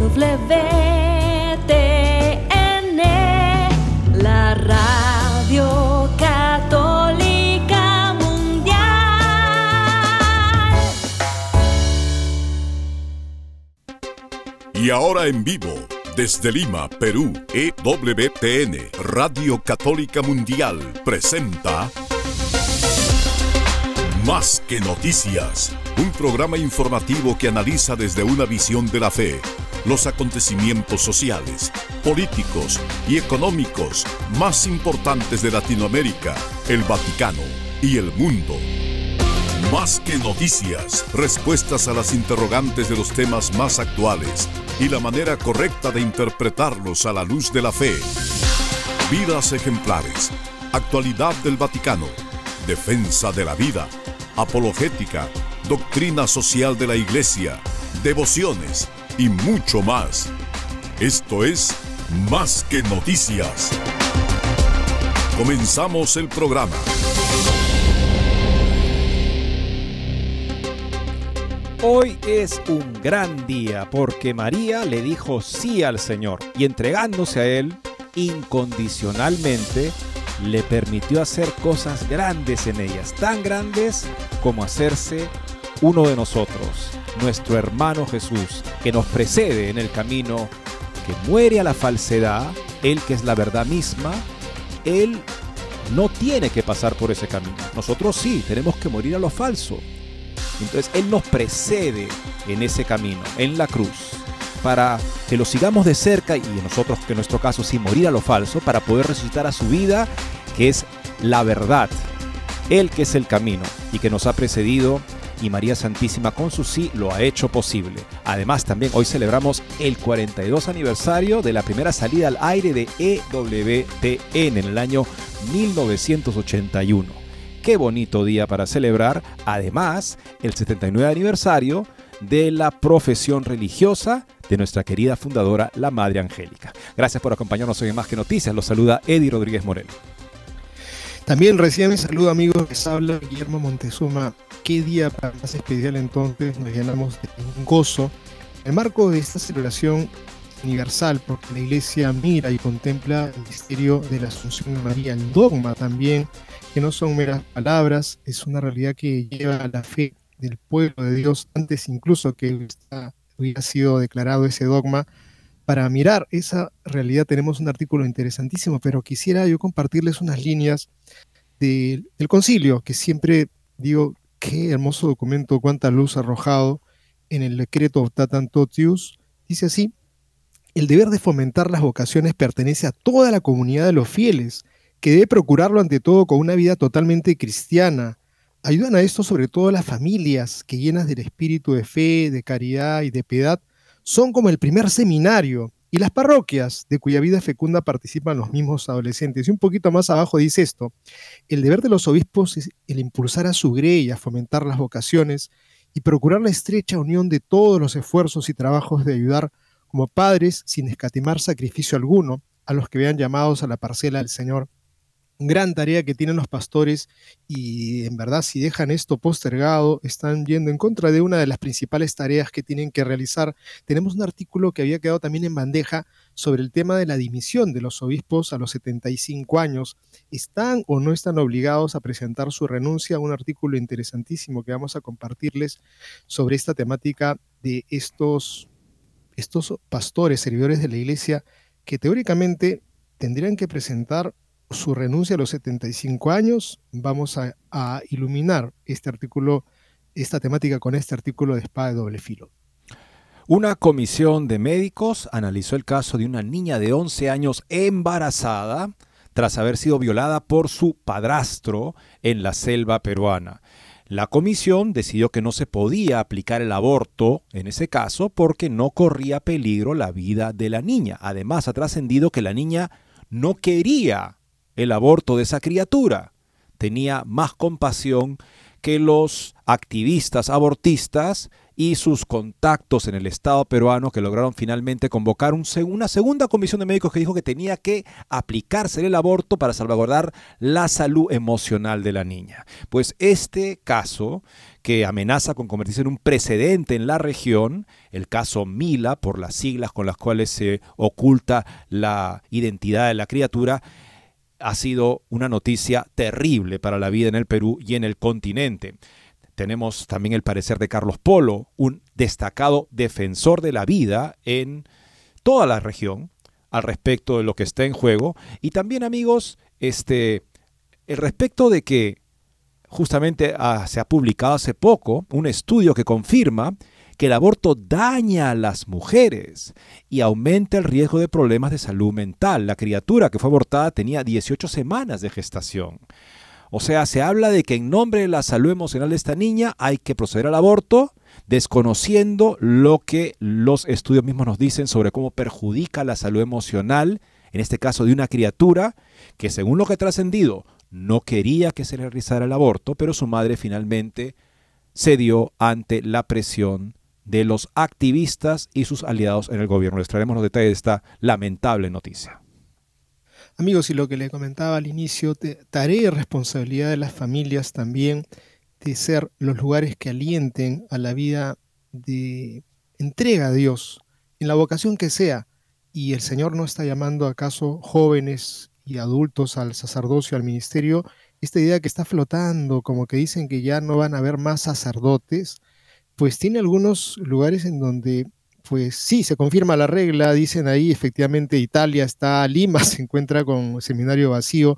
WTN, la radio católica mundial. Y ahora en vivo, desde Lima, Perú, EWTN, Radio Católica Mundial, presenta Más que Noticias, un programa informativo que analiza desde una visión de la fe los acontecimientos sociales, políticos y económicos más importantes de Latinoamérica, el Vaticano y el mundo. Más que noticias, respuestas a las interrogantes de los temas más actuales y la manera correcta de interpretarlos a la luz de la fe. Vidas ejemplares, actualidad del Vaticano, defensa de la vida, apologética, doctrina social de la Iglesia, devociones y mucho más. Esto es Más que noticias. Comenzamos el programa. Hoy es un gran día porque María le dijo sí al Señor y entregándose a Él incondicionalmente, le permitió hacer cosas grandes en ellas, tan grandes como hacerse uno de nosotros, nuestro hermano Jesús, que nos precede en el camino, que muere a la falsedad, Él que es la verdad misma, Él no tiene que pasar por ese camino. Nosotros sí, tenemos que morir a lo falso. Entonces Él nos precede en ese camino, en la cruz, para que lo sigamos de cerca y nosotros, que en nuestro caso sí, morir a lo falso, para poder resucitar a su vida, que es la verdad. Él que es el camino y que nos ha precedido y María Santísima con su sí lo ha hecho posible. Además también hoy celebramos el 42 aniversario de la primera salida al aire de EWTN en el año 1981. Qué bonito día para celebrar, además, el 79 aniversario de la profesión religiosa de nuestra querida fundadora, la Madre Angélica. Gracias por acompañarnos hoy en Más que Noticias. Los saluda Eddie Rodríguez Moreno. También recién mi saludo amigos, les habla Guillermo Montezuma. Qué día más especial entonces, nos llenamos de un gozo. En el marco de esta celebración universal, porque la iglesia mira y contempla el misterio de la Asunción de María, el dogma también, que no son meras palabras, es una realidad que lleva a la fe del pueblo de Dios antes incluso que hubiera sido declarado ese dogma. Para mirar esa realidad tenemos un artículo interesantísimo, pero quisiera yo compartirles unas líneas del concilio, que siempre digo, qué hermoso documento, cuánta luz arrojado en el decreto Optatam Totius. Dice así, el deber de fomentar las vocaciones pertenece a toda la comunidad de los fieles, que debe procurarlo ante todo con una vida totalmente cristiana. Ayudan a esto sobre todo las familias que llenas del espíritu de fe, de caridad y de piedad, son como el primer seminario, y las parroquias, de cuya vida fecunda participan los mismos adolescentes. Y un poquito más abajo dice esto, el deber de los obispos es el impulsar a su grey, a fomentar las vocaciones y procurar la estrecha unión de todos los esfuerzos y trabajos de ayudar como padres sin escatimar sacrificio alguno a los que vean llamados a la parcela del Señor gran tarea que tienen los pastores y en verdad si dejan esto postergado están yendo en contra de una de las principales tareas que tienen que realizar. Tenemos un artículo que había quedado también en bandeja sobre el tema de la dimisión de los obispos a los 75 años. ¿Están o no están obligados a presentar su renuncia? Un artículo interesantísimo que vamos a compartirles sobre esta temática de estos, estos pastores, servidores de la iglesia, que teóricamente tendrían que presentar su renuncia a los 75 años. Vamos a, iluminar este artículo, esta temática con este artículo de espada de doble filo. Una comisión de médicos analizó el caso de una niña de 11 años embarazada tras haber sido violada por su padrastro en la selva peruana. La comisión decidió que no se podía aplicar el aborto en ese caso porque no corría peligro la vida de la niña. Además, ha trascendido que la niña no quería el aborto de esa criatura. Tenía más compasión que los activistas abortistas y sus contactos en el Estado peruano que lograron finalmente convocar un, una segunda comisión de médicos que dijo que tenía que aplicarse el aborto para salvaguardar la salud emocional de la niña. Pues este caso que amenaza con convertirse en un precedente en la región, el caso Mila, por las siglas con las cuales se oculta la identidad de la criatura, ha sido una noticia terrible para la vida en el Perú y en el continente. Tenemos también el parecer de Carlos Polo, un destacado defensor de la vida en toda la región al respecto de lo que está en juego. Y también, amigos, este, el respecto de que justamente ah, se ha publicado hace poco un estudio que confirma que el aborto daña a las mujeres y aumenta el riesgo de problemas de salud mental. La criatura que fue abortada tenía 18 semanas de gestación. O sea, se habla de que en nombre de la salud emocional de esta niña hay que proceder al aborto, desconociendo lo que los estudios mismos nos dicen sobre cómo perjudica la salud emocional, en este caso de una criatura que según lo que ha trascendido no quería que se le realizara el aborto, pero su madre finalmente cedió ante la presión de los activistas y sus aliados en el gobierno. Les traeremos los detalles de esta lamentable noticia. Amigos, y lo que le comentaba al inicio, tarea y responsabilidad de las familias también de ser los lugares que alienten a la vida de entrega a Dios, en la vocación que sea. Y el Señor no está llamando acaso jóvenes y adultos al sacerdocio, al ministerio. Esta idea que está flotando, como que dicen que ya no van a haber más sacerdotes, pues tiene algunos lugares en donde pues sí, se confirma la regla, dicen ahí, efectivamente Italia está, Lima se encuentra con seminario vacío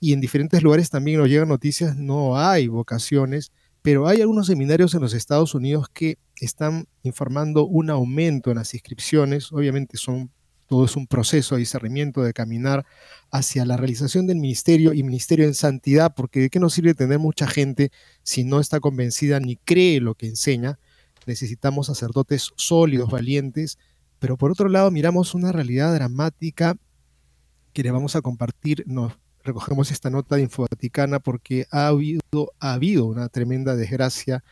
y en diferentes lugares también nos llegan noticias, no hay vocaciones, pero hay algunos seminarios en los Estados Unidos que están informando un aumento en las inscripciones, obviamente son todo es un proceso de discernimiento, de caminar hacia la realización del ministerio y ministerio en santidad, porque ¿de qué nos sirve tener mucha gente si no está convencida ni cree lo que enseña? necesitamos sacerdotes sólidos, valientes, pero por otro lado miramos una realidad dramática que le vamos a compartir, nos recogemos esta nota de Infovaticana porque ha habido, ha habido una tremenda desgracia.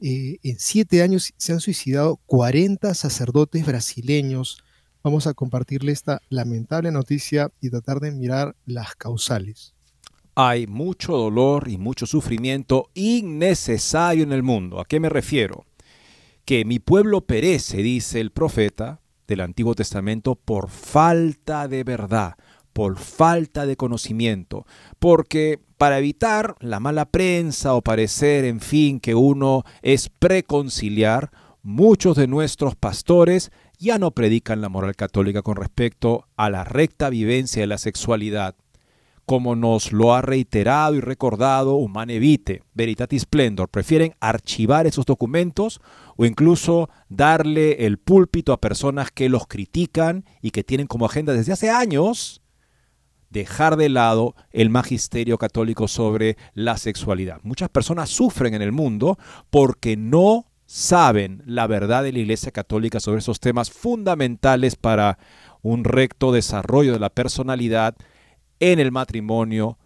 Eh, en siete años se han suicidado 40 sacerdotes brasileños. Vamos a compartirle esta lamentable noticia y tratar de mirar las causales. Hay mucho dolor y mucho sufrimiento innecesario en el mundo. ¿A qué me refiero? que mi pueblo perece, dice el profeta del Antiguo Testamento, por falta de verdad, por falta de conocimiento, porque para evitar la mala prensa o parecer, en fin, que uno es preconciliar, muchos de nuestros pastores ya no predican la moral católica con respecto a la recta vivencia de la sexualidad, como nos lo ha reiterado y recordado Humane Vitae, Veritatis Splendor. Prefieren archivar esos documentos o incluso darle el púlpito a personas que los critican y que tienen como agenda desde hace años dejar de lado el magisterio católico sobre la sexualidad. Muchas personas sufren en el mundo porque no saben la verdad de la Iglesia Católica sobre esos temas fundamentales para un recto desarrollo de la personalidad en el matrimonio,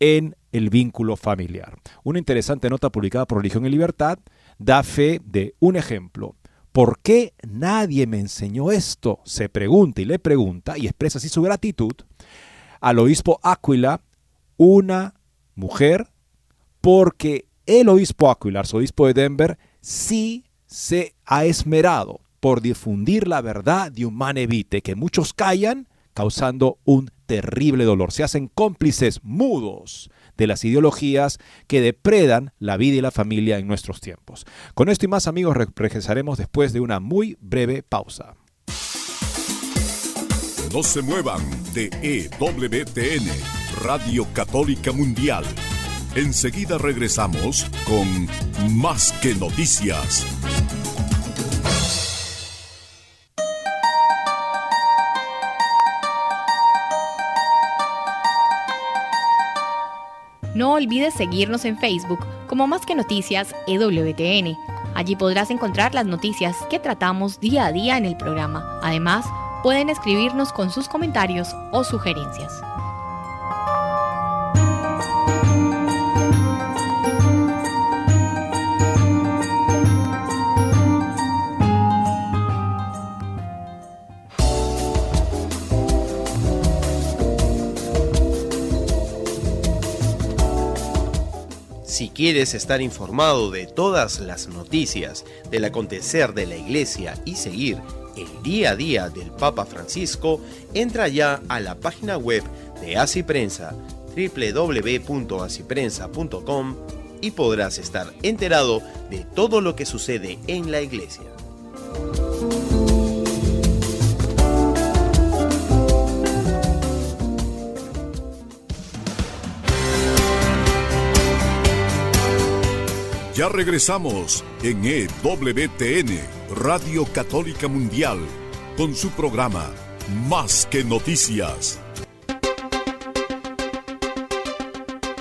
en el vínculo familiar. Una interesante nota publicada por Religión y Libertad da fe de un ejemplo. ¿Por qué nadie me enseñó esto? Se pregunta y le pregunta y expresa así su gratitud al obispo Aquila, una mujer, porque el obispo Aquila, arzobispo de Denver, sí se ha esmerado por difundir la verdad de Humane Vitae, que muchos callan, causando un terrible dolor. Se hacen cómplices mudos de las ideologías que depredan la vida y la familia en nuestros tiempos. Con esto y más amigos regresaremos después de una muy breve pausa. No se muevan de EWTN, Radio Católica Mundial. Enseguida regresamos con Más que Noticias. No olvides seguirnos en Facebook como Más que Noticias EWTN. Allí podrás encontrar las noticias que tratamos día a día en el programa. Además, pueden escribirnos con sus comentarios o sugerencias. Si quieres estar informado de todas las noticias del acontecer de la iglesia y seguir el día a día del Papa Francisco, entra ya a la página web de Así Prensa y podrás estar enterado de todo lo que sucede en la iglesia. Ya regresamos en EWTN, Radio Católica Mundial, con su programa Más que Noticias.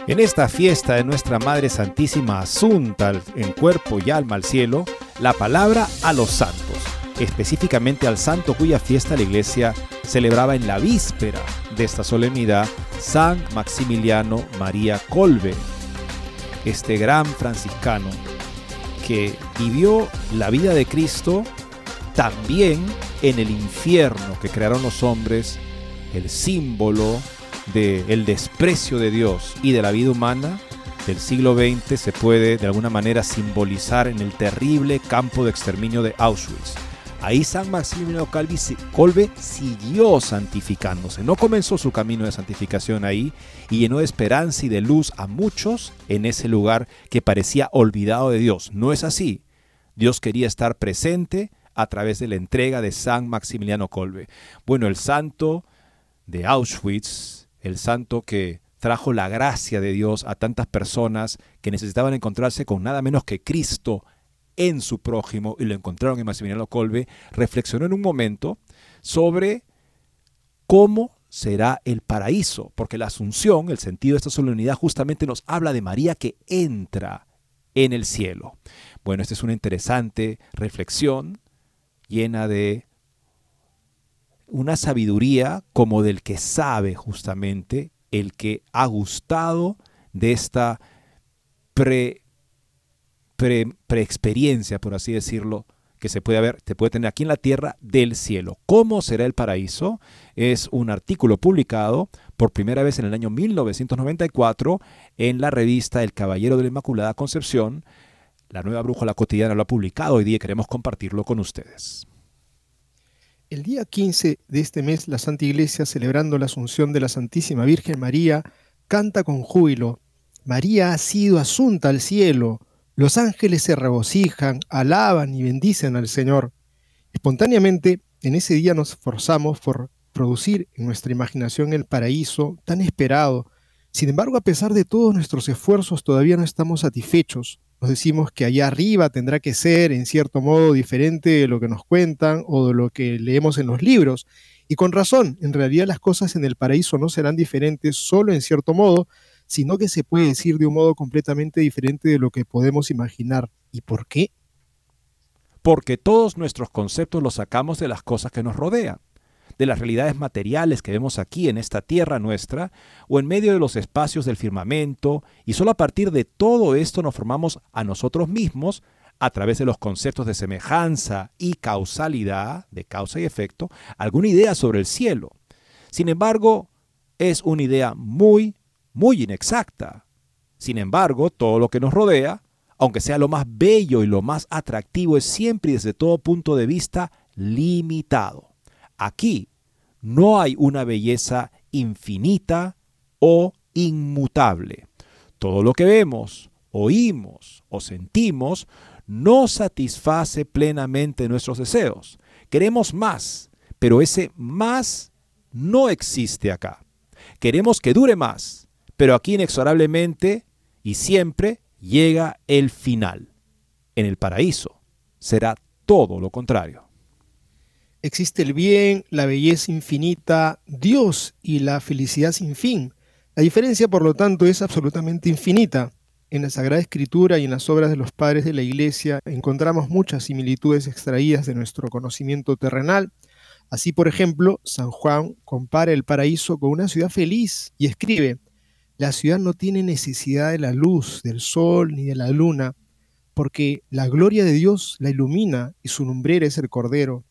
En esta fiesta de nuestra Madre Santísima Asunta en cuerpo y alma al cielo, la palabra a los santos, específicamente al santo cuya fiesta la iglesia celebraba en la víspera de esta solemnidad, San Maximiliano María Colbe, este gran franciscano que vivió la vida de Cristo también en el infierno que crearon los hombres, el símbolo del desprecio de Dios y de la vida humana del siglo XX se puede de alguna manera simbolizar en el terrible campo de exterminio de Auschwitz. Ahí San Maximiliano Colbe siguió santificándose, no comenzó su camino de santificación ahí y llenó de esperanza y de luz a muchos en ese lugar que parecía olvidado de Dios. No es así. Dios quería estar presente a través de la entrega de San Maximiliano Colbe. Bueno, el santo de Auschwitz, el santo que trajo la gracia de Dios a tantas personas que necesitaban encontrarse con nada menos que Cristo en su prójimo y lo encontraron en Maximiliano Colbe, reflexionó en un momento sobre cómo será el paraíso, porque la asunción, el sentido de esta solemnidad justamente nos habla de María que entra en el cielo. Bueno, esta es una interesante reflexión llena de una sabiduría como del que sabe justamente, el que ha gustado de esta pre preexperiencia, por así decirlo, que se puede haber, te puede tener aquí en la tierra del cielo. ¿Cómo será el paraíso? Es un artículo publicado por primera vez en el año 1994 en la revista El Caballero de la Inmaculada Concepción. La nueva brújula cotidiana lo ha publicado hoy día y queremos compartirlo con ustedes. El día 15 de este mes, la Santa Iglesia, celebrando la Asunción de la Santísima Virgen María, canta con júbilo, María ha sido asunta al cielo, los ángeles se regocijan, alaban y bendicen al Señor. Espontáneamente, en ese día nos esforzamos por producir en nuestra imaginación el paraíso tan esperado. Sin embargo, a pesar de todos nuestros esfuerzos, todavía no estamos satisfechos. Nos decimos que allá arriba tendrá que ser, en cierto modo, diferente de lo que nos cuentan o de lo que leemos en los libros. Y con razón, en realidad las cosas en el paraíso no serán diferentes solo en cierto modo, sino que se puede decir de un modo completamente diferente de lo que podemos imaginar. ¿Y por qué? Porque todos nuestros conceptos los sacamos de las cosas que nos rodean, de las realidades materiales que vemos aquí en esta tierra nuestra, o en medio de los espacios del firmamento, y solo a partir de todo esto nos formamos a nosotros mismos a través de los conceptos de semejanza y causalidad, de causa y efecto, alguna idea sobre el cielo. Sin embargo, es una idea muy, muy inexacta. Sin embargo, todo lo que nos rodea, aunque sea lo más bello y lo más atractivo, es siempre y desde todo punto de vista limitado. Aquí no hay una belleza infinita o inmutable. Todo lo que vemos, oímos o sentimos no satisface plenamente nuestros deseos. Queremos más, pero ese más no existe acá. Queremos que dure más, pero aquí inexorablemente y siempre llega el final. En el paraíso será todo lo contrario. Existe el bien, la belleza infinita, Dios y la felicidad sin fin. La diferencia, por lo tanto, es absolutamente infinita. En la Sagrada Escritura y en las obras de los padres de la Iglesia encontramos muchas similitudes extraídas de nuestro conocimiento terrenal. Así, por ejemplo, San Juan compara el paraíso con una ciudad feliz y escribe, la ciudad no tiene necesidad de la luz, del sol ni de la luna, porque la gloria de Dios la ilumina y su lumbrera es el Cordero.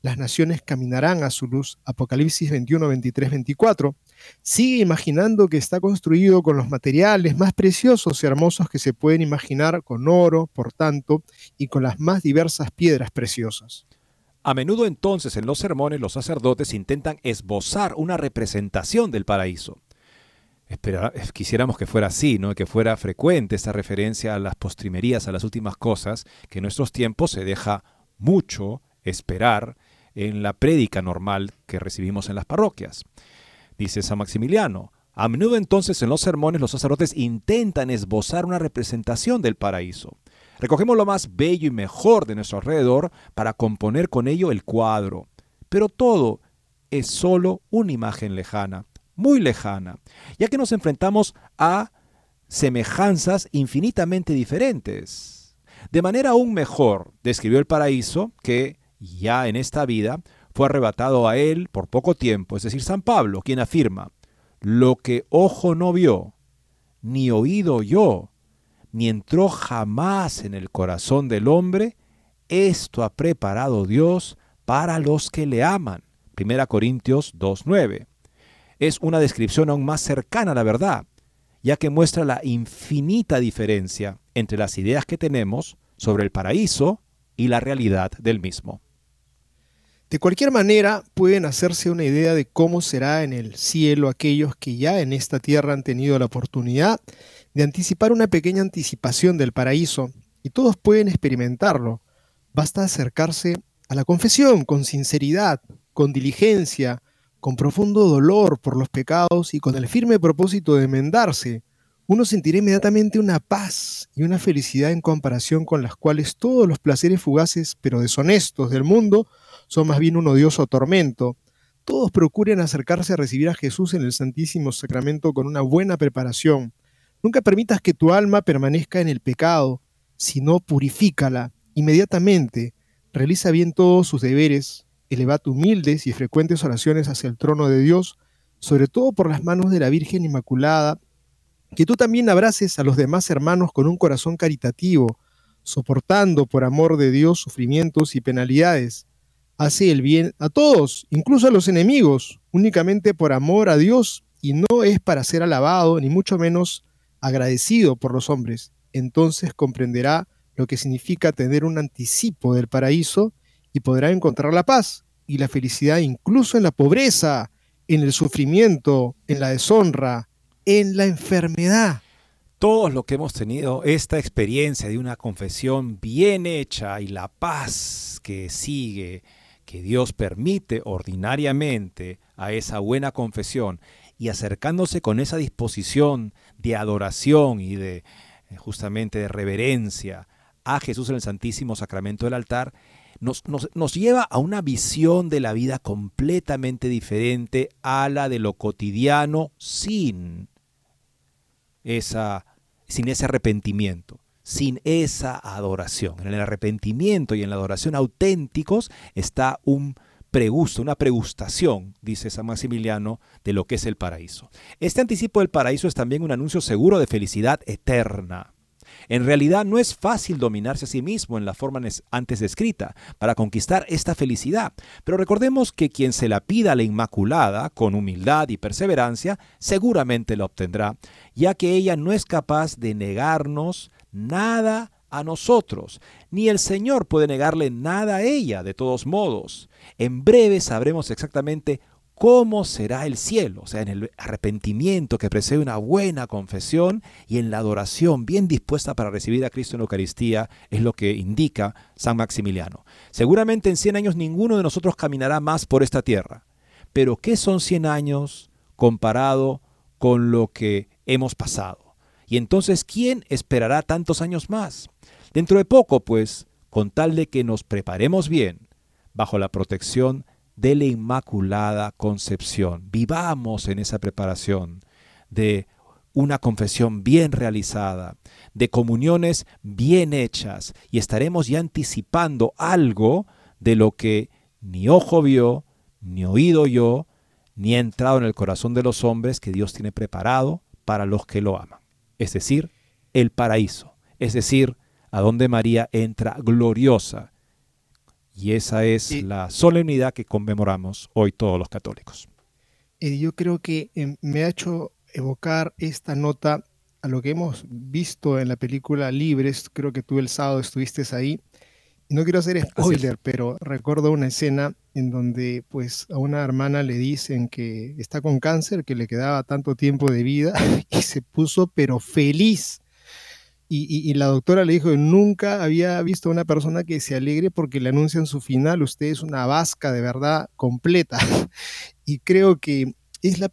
Las naciones caminarán a su luz. Apocalipsis 21, 23, 24. Sigue imaginando que está construido con los materiales más preciosos y hermosos que se pueden imaginar, con oro, por tanto, y con las más diversas piedras preciosas. A menudo entonces en los sermones los sacerdotes intentan esbozar una representación del paraíso. Quisiéramos que fuera así, ¿no? que fuera frecuente esta referencia a las postrimerías, a las últimas cosas, que en nuestros tiempos se deja mucho esperar en la prédica normal que recibimos en las parroquias. Dice San Maximiliano, a menudo entonces en los sermones los sacerdotes intentan esbozar una representación del paraíso. Recogemos lo más bello y mejor de nuestro alrededor para componer con ello el cuadro. Pero todo es solo una imagen lejana, muy lejana, ya que nos enfrentamos a semejanzas infinitamente diferentes. De manera aún mejor describió el paraíso que ya en esta vida fue arrebatado a él por poco tiempo, es decir, San Pablo, quien afirma, lo que ojo no vio, ni oído oyó, ni entró jamás en el corazón del hombre, esto ha preparado Dios para los que le aman. 1 Corintios 2.9. Es una descripción aún más cercana a la verdad, ya que muestra la infinita diferencia entre las ideas que tenemos sobre el paraíso y la realidad del mismo. De cualquier manera, pueden hacerse una idea de cómo será en el cielo aquellos que ya en esta tierra han tenido la oportunidad de anticipar una pequeña anticipación del paraíso, y todos pueden experimentarlo. Basta acercarse a la confesión con sinceridad, con diligencia, con profundo dolor por los pecados y con el firme propósito de enmendarse. Uno sentirá inmediatamente una paz y una felicidad en comparación con las cuales todos los placeres fugaces pero deshonestos del mundo son más bien un odioso tormento. Todos procuren acercarse a recibir a Jesús en el Santísimo Sacramento con una buena preparación, Nunca permitas que tu alma permanezca en el pecado, sino purifícala inmediatamente. Realiza bien todos sus deberes, eleva humildes y frecuentes oraciones hacia el trono de Dios, sobre todo por las manos de la Virgen Inmaculada, que tú también abraces a los demás hermanos con un corazón caritativo, soportando por amor de Dios sufrimientos y penalidades. Hace el bien a todos, incluso a los enemigos, únicamente por amor a Dios y no es para ser alabado, ni mucho menos agradecido por los hombres, entonces comprenderá lo que significa tener un anticipo del paraíso y podrá encontrar la paz y la felicidad incluso en la pobreza, en el sufrimiento, en la deshonra, en la enfermedad. Todos los que hemos tenido esta experiencia de una confesión bien hecha y la paz que sigue, que Dios permite ordinariamente a esa buena confesión, y acercándose con esa disposición de adoración y de eh, justamente de reverencia a Jesús en el Santísimo Sacramento del altar, nos, nos, lleva a una visión de la vida completamente diferente a la de lo cotidiano sin, esa, sin ese arrepentimiento, sin esa adoración. En el arrepentimiento y en la adoración auténticos está un pregusto, una pregustación, dice San Maximiliano, de lo que es el paraíso. Este anticipo del paraíso es también un anuncio seguro de felicidad eterna. En realidad no es fácil dominarse a sí mismo en la forma antes descrita para conquistar esta felicidad, pero recordemos que quien se la pida a la Inmaculada con humildad y perseverancia seguramente la obtendrá, ya que ella no es capaz de negarnos nada a nosotros, ni el Señor puede negarle nada a ella, de todos modos. En breve sabremos exactamente cómo será el cielo, o sea, en el arrepentimiento que precede una buena confesión y en la adoración bien dispuesta para recibir a Cristo en la Eucaristía, es lo que indica San Maximiliano. Seguramente en 100 años ninguno de nosotros caminará más por esta tierra, pero ¿qué son 100 años comparado con lo que hemos pasado? Y entonces, ¿quién esperará tantos años más? Dentro de poco, pues, con tal de que nos preparemos bien, bajo la protección de la Inmaculada Concepción, vivamos en esa preparación de una confesión bien realizada, de comuniones bien hechas, y estaremos ya anticipando algo de lo que ni ojo vio, ni oído yo, ni ha entrado en el corazón de los hombres que Dios tiene preparado para los que lo aman. Es decir, el paraíso, es decir, a donde María entra gloriosa. Y esa es la solemnidad que conmemoramos hoy todos los católicos. eh, yo creo que em, me ha hecho evocar esta nota a lo que hemos visto en la película Libres, creo que tú el sábado estuviste ahí. No quiero hacer spoiler, pero recuerdo una escena en donde pues a una hermana le dicen que está con cáncer, que le quedaba tanto tiempo de vida y se puso pero feliz. Y, la doctora le dijo, nunca había visto a una persona que se alegre porque le anuncian su final, usted es una vasca de verdad completa. Y creo que es la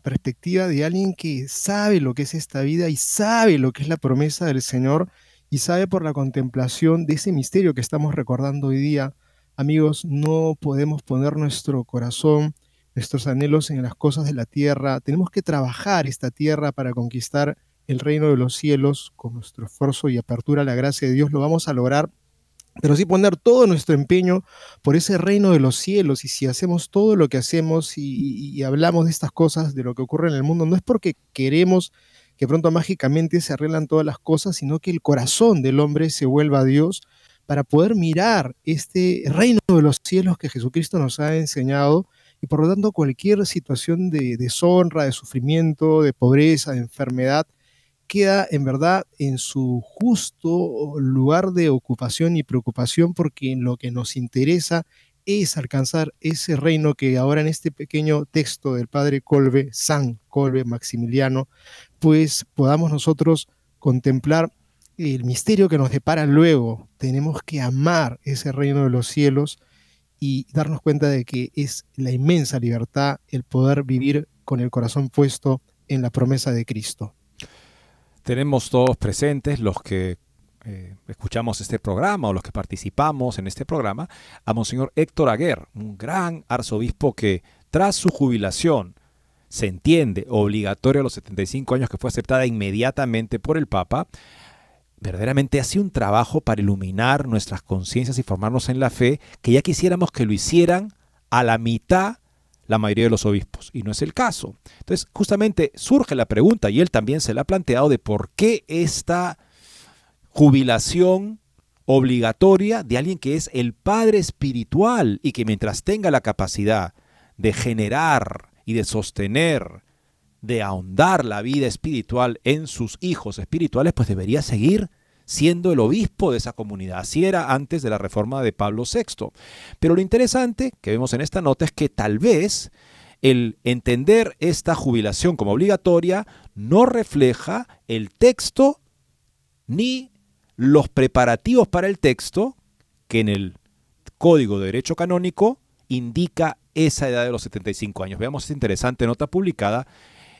perspectiva de alguien que sabe lo que es esta vida y sabe lo que es la promesa del Señor y sabe por la contemplación de ese misterio que estamos recordando hoy día. Amigos, no podemos poner nuestro corazón, nuestros anhelos en las cosas de la tierra. Tenemos que trabajar esta tierra para conquistar el reino de los cielos con nuestro esfuerzo y apertura a la gracia de Dios. Lo vamos a lograr pero sí poner todo nuestro empeño por ese reino de los cielos. Y si hacemos todo lo que hacemos y, hablamos de estas cosas, de lo que ocurre en el mundo, no es porque queremos que pronto mágicamente se arreglan todas las cosas, sino que el corazón del hombre se vuelva a Dios para poder mirar este reino de los cielos que Jesucristo nos ha enseñado y por lo tanto cualquier situación de deshonra, de sufrimiento, de pobreza, de enfermedad, queda en verdad en su justo lugar de ocupación y preocupación porque lo que nos interesa es alcanzar ese reino que ahora en este pequeño texto del padre Colbe, San Colbe Maximiliano, pues podamos nosotros contemplar el misterio que nos depara luego. Tenemos que amar ese reino de los cielos y darnos cuenta de que es la inmensa libertad el poder vivir con el corazón puesto en la promesa de Cristo tenemos todos presentes, los que eh, escuchamos este programa o los que participamos en este programa, a Monseñor Héctor Aguer, un gran arzobispo que tras su jubilación, se entiende, obligatorio a los 75 años que fue aceptada inmediatamente por el Papa, verdaderamente hace un trabajo para iluminar nuestras conciencias y formarnos en la fe que ya quisiéramos que lo hicieran a la mitad la mayoría de los obispos, y no es el caso. Entonces, justamente surge la pregunta, y él también se la ha planteado, de por qué esta jubilación obligatoria de alguien que es el padre espiritual y que mientras tenga la capacidad de generar y de sostener, de ahondar la vida espiritual en sus hijos espirituales, pues debería seguir siendo el obispo de esa comunidad. Así era antes de la reforma de Pablo VI. Pero lo interesante que vemos en esta nota es que tal vez el entender esta jubilación como obligatoria no refleja el texto ni los preparativos para el texto que en el Código de Derecho Canónico indica esa edad de los 75 años. Veamos esta interesante nota publicada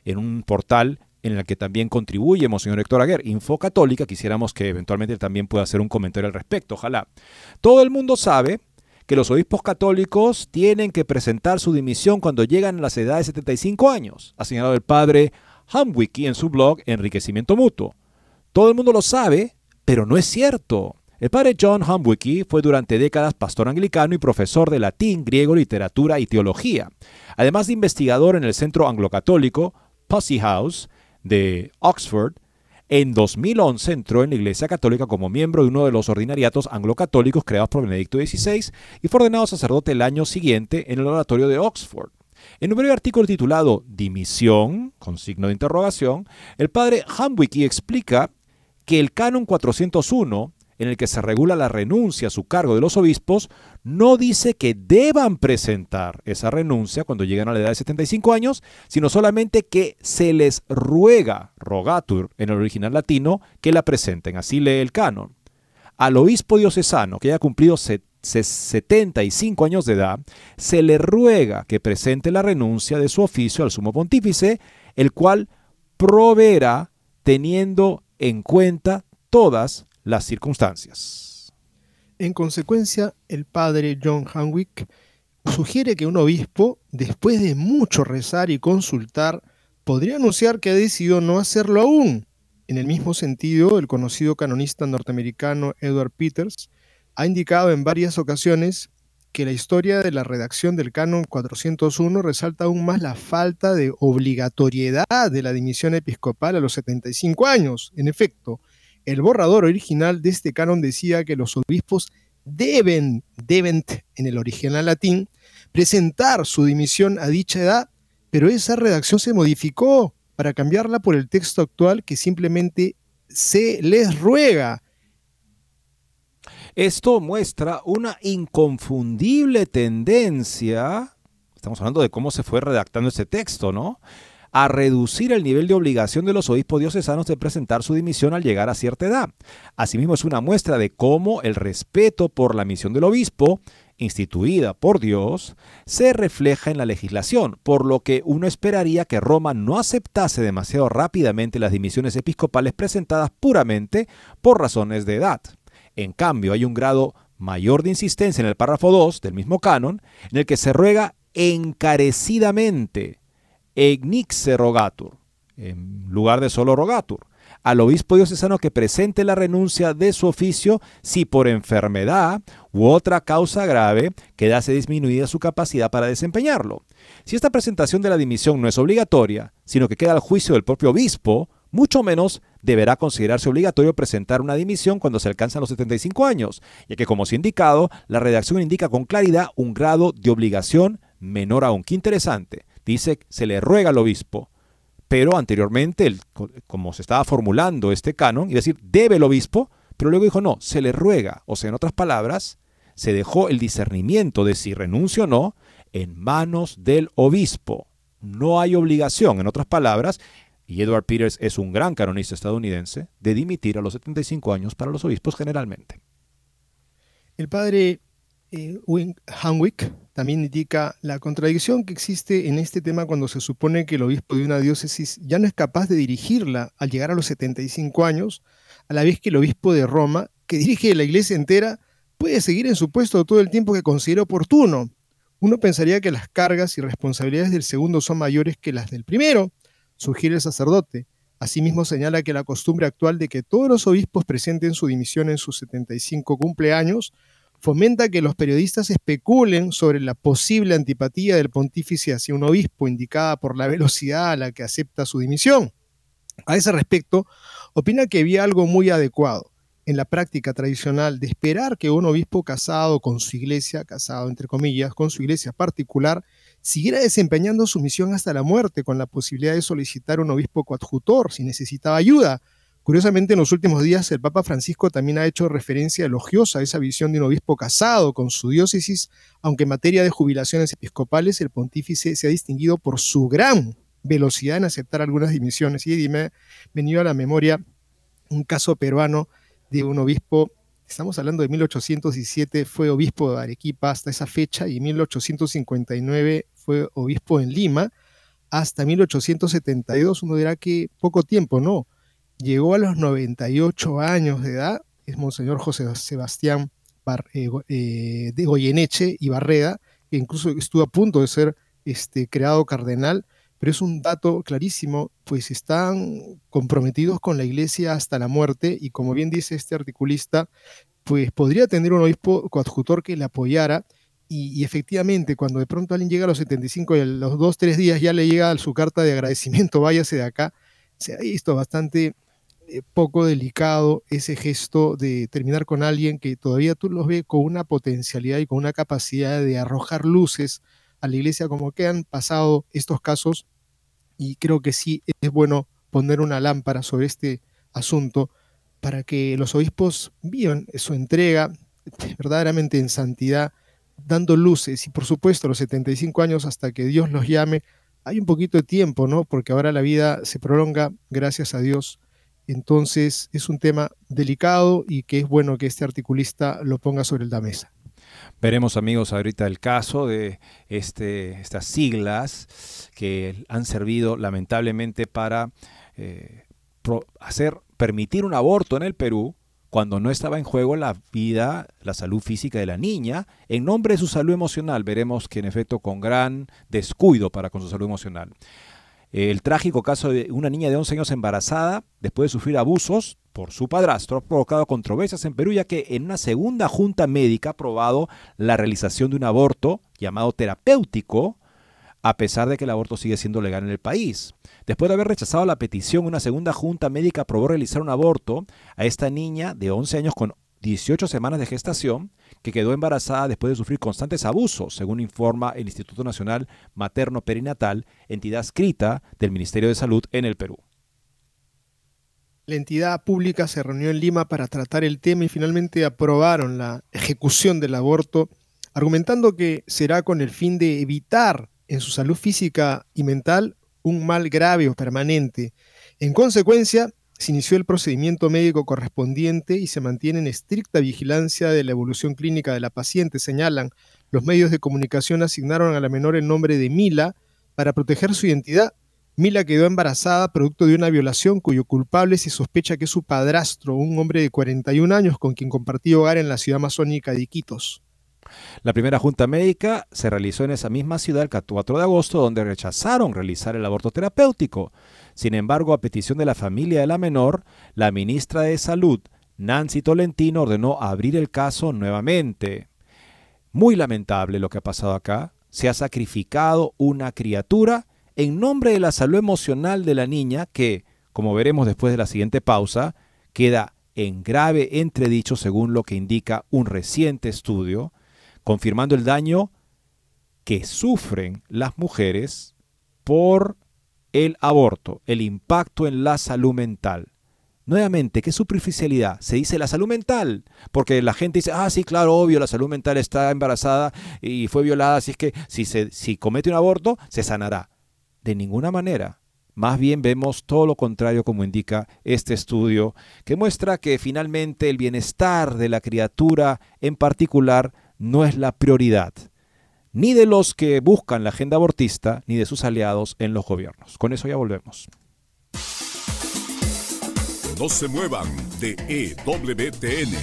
en un portal en la que también contribuye Monseñor Héctor Aguer, Info Católica, quisiéramos que eventualmente también pueda hacer un comentario al respecto, ojalá. Todo el mundo sabe que los obispos católicos tienen que presentar su dimisión cuando llegan a las edades de 75 años, ha señalado el padre Hamwicki en su blog Enriquecimiento Mutuo. Todo el mundo lo sabe, pero no es cierto. El padre John Hamwicki fue durante décadas pastor anglicano y profesor de latín, griego, literatura y teología, además de investigador en el Centro Anglo-Católico Pussy House de Oxford, en 2011 entró en la Iglesia Católica como miembro de uno de los ordinariatos anglo-católicos creados por Benedicto XVI y fue ordenado sacerdote el año siguiente en el oratorio de Oxford. En un breve artículo titulado Dimisión, con signo de interrogación, el padre Hamwicki explica que el canon 401 en el que se regula la renuncia a su cargo de los obispos, no dice que deban presentar esa renuncia cuando llegan a la edad de 75 años, sino solamente que se les ruega, rogatur en el original latino, que la presenten. Así lee el canon. Al obispo diocesano que haya cumplido 75 años de edad, se le ruega que presente la renuncia de su oficio al sumo pontífice, el cual proveerá teniendo en cuenta todas las circunstancias. En consecuencia, el padre John Hanwick sugiere que un obispo, después de mucho rezar y consultar, podría anunciar que ha decidido no hacerlo aún. En el mismo sentido, el conocido canonista norteamericano Edward Peters ha indicado en varias ocasiones que la historia de la redacción del canon 401 resalta aún más la falta de obligatoriedad de la dimisión episcopal a los 75 años. En efecto, el borrador original de este canon decía que los obispos deben, deben en el original latín, presentar su dimisión a dicha edad pero esa redacción se modificó para cambiarla por el texto actual que simplemente se les ruega. Esto muestra una inconfundible tendencia, estamos hablando de cómo se fue redactando este texto, ¿no? A reducir el nivel de obligación de los obispos diocesanos de presentar su dimisión al llegar a cierta edad. Asimismo, es una muestra de cómo el respeto por la misión del obispo, instituida por Dios, se refleja en la legislación, por lo que uno esperaría que Roma no aceptase demasiado rápidamente las dimisiones episcopales presentadas puramente por razones de edad. En cambio, hay un grado mayor de insistencia en el párrafo 2 del mismo canon, en el que se ruega encarecidamente Egnixe rogatur, en lugar de solo rogatur, al obispo diocesano que presente la renuncia de su oficio si por enfermedad u otra causa grave quedase disminuida su capacidad para desempeñarlo. Si esta presentación de la dimisión no es obligatoria, sino que queda al juicio del propio obispo, mucho menos deberá considerarse obligatorio presentar una dimisión cuando se alcanzan los 75 años, ya que como se ha indicado, la redacción indica con claridad un grado de obligación menor aún. Qué interesante dice se le ruega al obispo, pero anteriormente, como se estaba formulando este canon, y decir debe el obispo, pero luego dijo no, se le ruega, o sea, en otras palabras, se dejó el discernimiento de si renuncio o no en manos del obispo. No hay obligación, en otras palabras, y Edward Peters es un gran canonista estadounidense, de dimitir a los 75 años para los obispos generalmente. El padre eh, Hanwick también indica la contradicción que existe en este tema cuando se supone que el obispo de una diócesis ya no es capaz de dirigirla al llegar a los 75 años, a la vez que el obispo de Roma, que dirige la iglesia entera, puede seguir en su puesto todo el tiempo que considere oportuno. Uno pensaría que las cargas y responsabilidades del segundo son mayores que las del primero, sugiere el sacerdote. Asimismo señala que la costumbre actual de que todos los obispos presenten su dimisión en sus 75 cumpleaños fomenta que los periodistas especulen sobre la posible antipatía del pontífice hacia un obispo indicada por la velocidad a la que acepta su dimisión. A ese respecto, opina que había algo muy adecuado en la práctica tradicional de esperar que un obispo casado con su iglesia, casado entre comillas, con su iglesia particular, siguiera desempeñando su misión hasta la muerte, con la posibilidad de solicitar un obispo coadjutor si necesitaba ayuda, Curiosamente, en los últimos días el Papa Francisco también ha hecho referencia elogiosa a esa visión de un obispo casado con su diócesis, aunque en materia de jubilaciones episcopales el pontífice se ha distinguido por su gran velocidad en aceptar algunas dimisiones. Y me ha venido a la memoria un caso peruano de un obispo, estamos hablando de 1817, fue obispo de Arequipa hasta esa fecha y en 1859 fue obispo en Lima hasta 1872. Uno dirá que poco tiempo, no llegó a los 98 años de edad, es Monseñor José Sebastián eh, eh, de Goyeneche y Barreda, que incluso estuvo a punto de ser este, creado cardenal, pero es un dato clarísimo, pues están comprometidos con la iglesia hasta la muerte y como bien dice este articulista, pues podría tener un obispo coadjutor que le apoyara y, efectivamente cuando de pronto alguien llega a los 75 y a los 2, 3 días ya le llega su carta de agradecimiento, váyase de acá, se ha visto bastante eh, poco delicado ese gesto de terminar con alguien que todavía tú los ves con una potencialidad y con una capacidad de arrojar luces a la iglesia como que han pasado estos casos y creo que sí es bueno poner una lámpara sobre este asunto para que los obispos vivan su entrega verdaderamente en santidad, dando luces y por supuesto los 75 años hasta que Dios los llame, hay un poquito de tiempo, ¿no? Porque ahora la vida se prolonga, gracias a Dios, entonces es un tema delicado y que es bueno que este articulista lo ponga sobre la mesa. Veremos amigos ahorita el caso de este, estas siglas que han servido lamentablemente para eh, hacer permitir un aborto en el Perú cuando no estaba en juego la vida, la salud física de la niña, en nombre de su salud emocional. Veremos que en efecto con gran descuido para con su salud emocional el trágico caso de una niña de 11 años embarazada después de sufrir abusos por su padrastro ha provocado controversias en Perú ya que en una segunda junta médica ha aprobado la realización de un aborto llamado terapéutico a pesar de que el aborto sigue siendo legal en el país. Después de haber rechazado la petición, una segunda junta médica aprobó realizar un aborto a esta niña de 11 años con 18 semanas de gestación, que quedó embarazada después de sufrir constantes abusos, según informa el Instituto Nacional Materno Perinatal, entidad escrita del Ministerio de Salud en el Perú. La entidad pública se reunió en Lima para tratar el tema y finalmente aprobaron la ejecución del aborto, argumentando que será con el fin de evitar en su salud física y mental un mal grave o permanente. En consecuencia, se inició el procedimiento médico correspondiente y se mantiene en estricta vigilancia de la evolución clínica de la paciente, señalan. Los medios de comunicación asignaron a la menor el nombre de Mila para proteger su identidad Mila quedó embarazada producto de una violación cuyo culpable se sospecha que es su padrastro, un hombre de 41 años con quien compartió hogar en la ciudad amazónica de Iquitos. La primera junta médica se realizó en esa misma ciudad el 4 de agosto, donde rechazaron realizar el aborto terapéutico. Sin embargo, a petición de la familia de la menor, la ministra de Salud, Nancy Tolentino, ordenó abrir el caso nuevamente. Muy lamentable lo que ha pasado acá. Se ha sacrificado una criatura en nombre de la salud emocional de la niña que, como veremos después de la siguiente pausa, queda en grave entredicho según lo que indica un reciente estudio, confirmando el daño que sufren las mujeres por el aborto, el impacto en la salud mental. Nuevamente, ¿qué superficialidad? Se dice la salud mental, porque la gente dice, ah, sí, claro, obvio, la salud mental está embarazada y fue violada, así es que si, se, si comete un aborto, se sanará. De ninguna manera. Más bien vemos todo lo contrario como indica este estudio, que muestra que finalmente el bienestar de la criatura en particular no es la prioridad, ni de los que buscan la agenda abortista, ni de sus aliados en los gobiernos. Con eso ya volvemos. No se muevan de EWTN,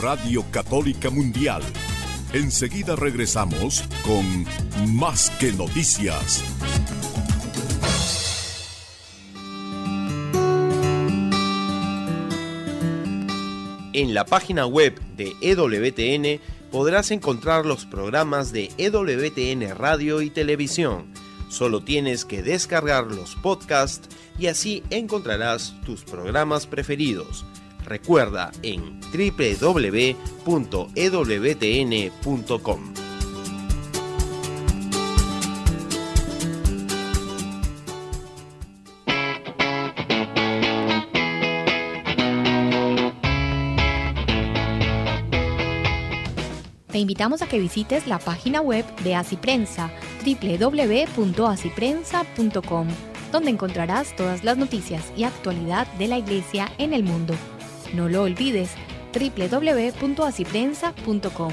Radio Católica Mundial. Enseguida regresamos con Más que Noticias. En la página web de EWTN podrás encontrar los programas de EWTN Radio y Televisión. Solo tienes que descargar los podcasts y así encontrarás tus programas preferidos. Recuerda en www.ewtn.com. invitamos a que visites la página web de Asiprensa, www.asiprensa.com, donde encontrarás todas las noticias y actualidad de la Iglesia en el mundo. No lo olvides, www.asiprensa.com.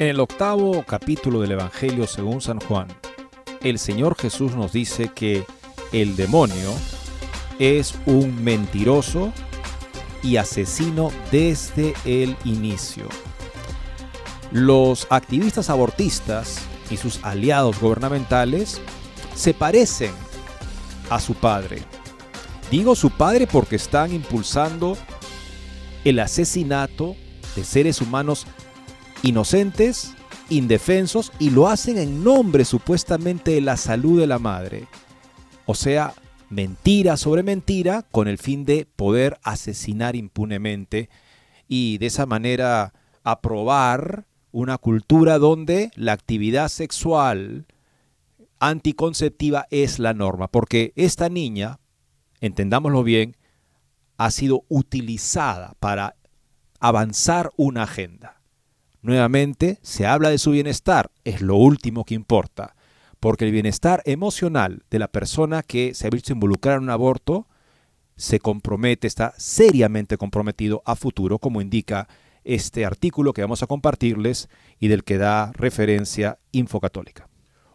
En el octavo capítulo del Evangelio según San Juan, el Señor Jesús nos dice que el demonio es un mentiroso y asesino desde el inicio. Los activistas abortistas y sus aliados gubernamentales se parecen a su padre. Digo su padre porque están impulsando el asesinato de seres humanos inocentes, indefensos, y lo hacen en nombre supuestamente de la salud de la madre. O sea, mentira sobre mentira con el fin de poder asesinar impunemente y de esa manera aprobar una cultura donde la actividad sexual anticonceptiva es la norma, porque esta niña, entendámoslo bien, ha sido utilizada para avanzar una agenda. Nuevamente, se habla de su bienestar, es lo último que importa, porque el bienestar emocional de la persona que se ha visto involucrada en un aborto se compromete, está seriamente comprometido a futuro, como indica este artículo que vamos a compartirles y del que da referencia Infocatólica.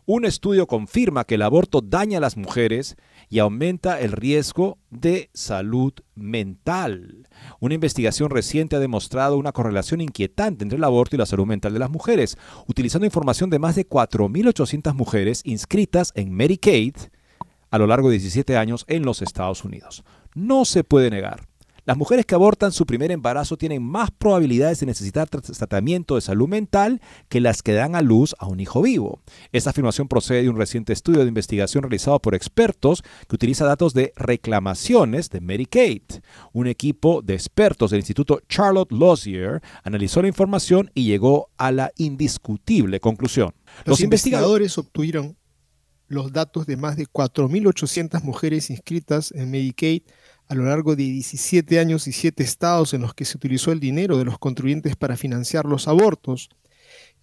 Un estudio confirma que el aborto daña a las mujeres y aumenta el riesgo de salud mental. Una investigación reciente ha demostrado una correlación inquietante entre el aborto y la salud mental de las mujeres, utilizando información de más de 4.800 mujeres inscritas en Medicaid a lo largo de 17 años en los Estados Unidos. No se puede negar las mujeres que abortan su primer embarazo tienen más probabilidades de necesitar tratamiento de salud mental que las que dan a luz a un hijo vivo. Esta afirmación procede de un reciente estudio de investigación realizado por expertos que utiliza datos de reclamaciones de Medicaid. Un equipo de expertos del Instituto Charlotte Lozier analizó la información y llegó a la indiscutible conclusión. Los, investigadores obtuvieron los datos de más de 4.800 mujeres inscritas en Medicaid a lo largo de 17 años y 7 estados en los que se utilizó el dinero de los contribuyentes para financiar los abortos.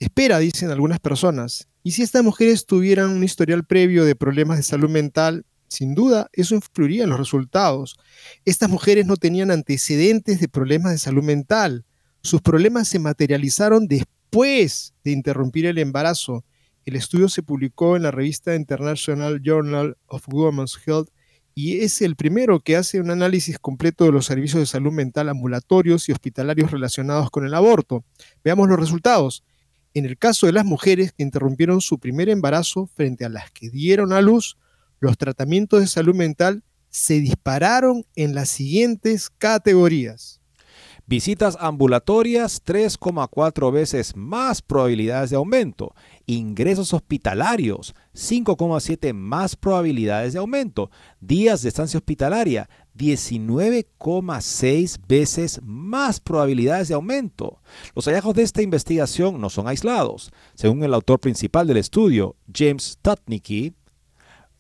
Espera, dicen algunas personas, y si estas mujeres tuvieran un historial previo de problemas de salud mental, sin duda eso influiría en los resultados. Estas mujeres no tenían antecedentes de problemas de salud mental. Sus problemas se materializaron después de interrumpir el embarazo. El estudio se publicó en la revista International Journal of Women's Health y es el primero que hace un análisis completo de los servicios de salud mental ambulatorios y hospitalarios relacionados con el aborto. Veamos los resultados. En el caso de las mujeres que interrumpieron su primer embarazo frente a las que dieron a luz, los tratamientos de salud mental se dispararon en las siguientes categorías. Visitas ambulatorias, 3,4 veces más probabilidades de aumento. Ingresos hospitalarios, 5,7 más probabilidades de aumento. Días de estancia hospitalaria, 19,6 veces más probabilidades de aumento. Los hallazgos de esta investigación no son aislados. Según el autor principal del estudio, James Tutnicki,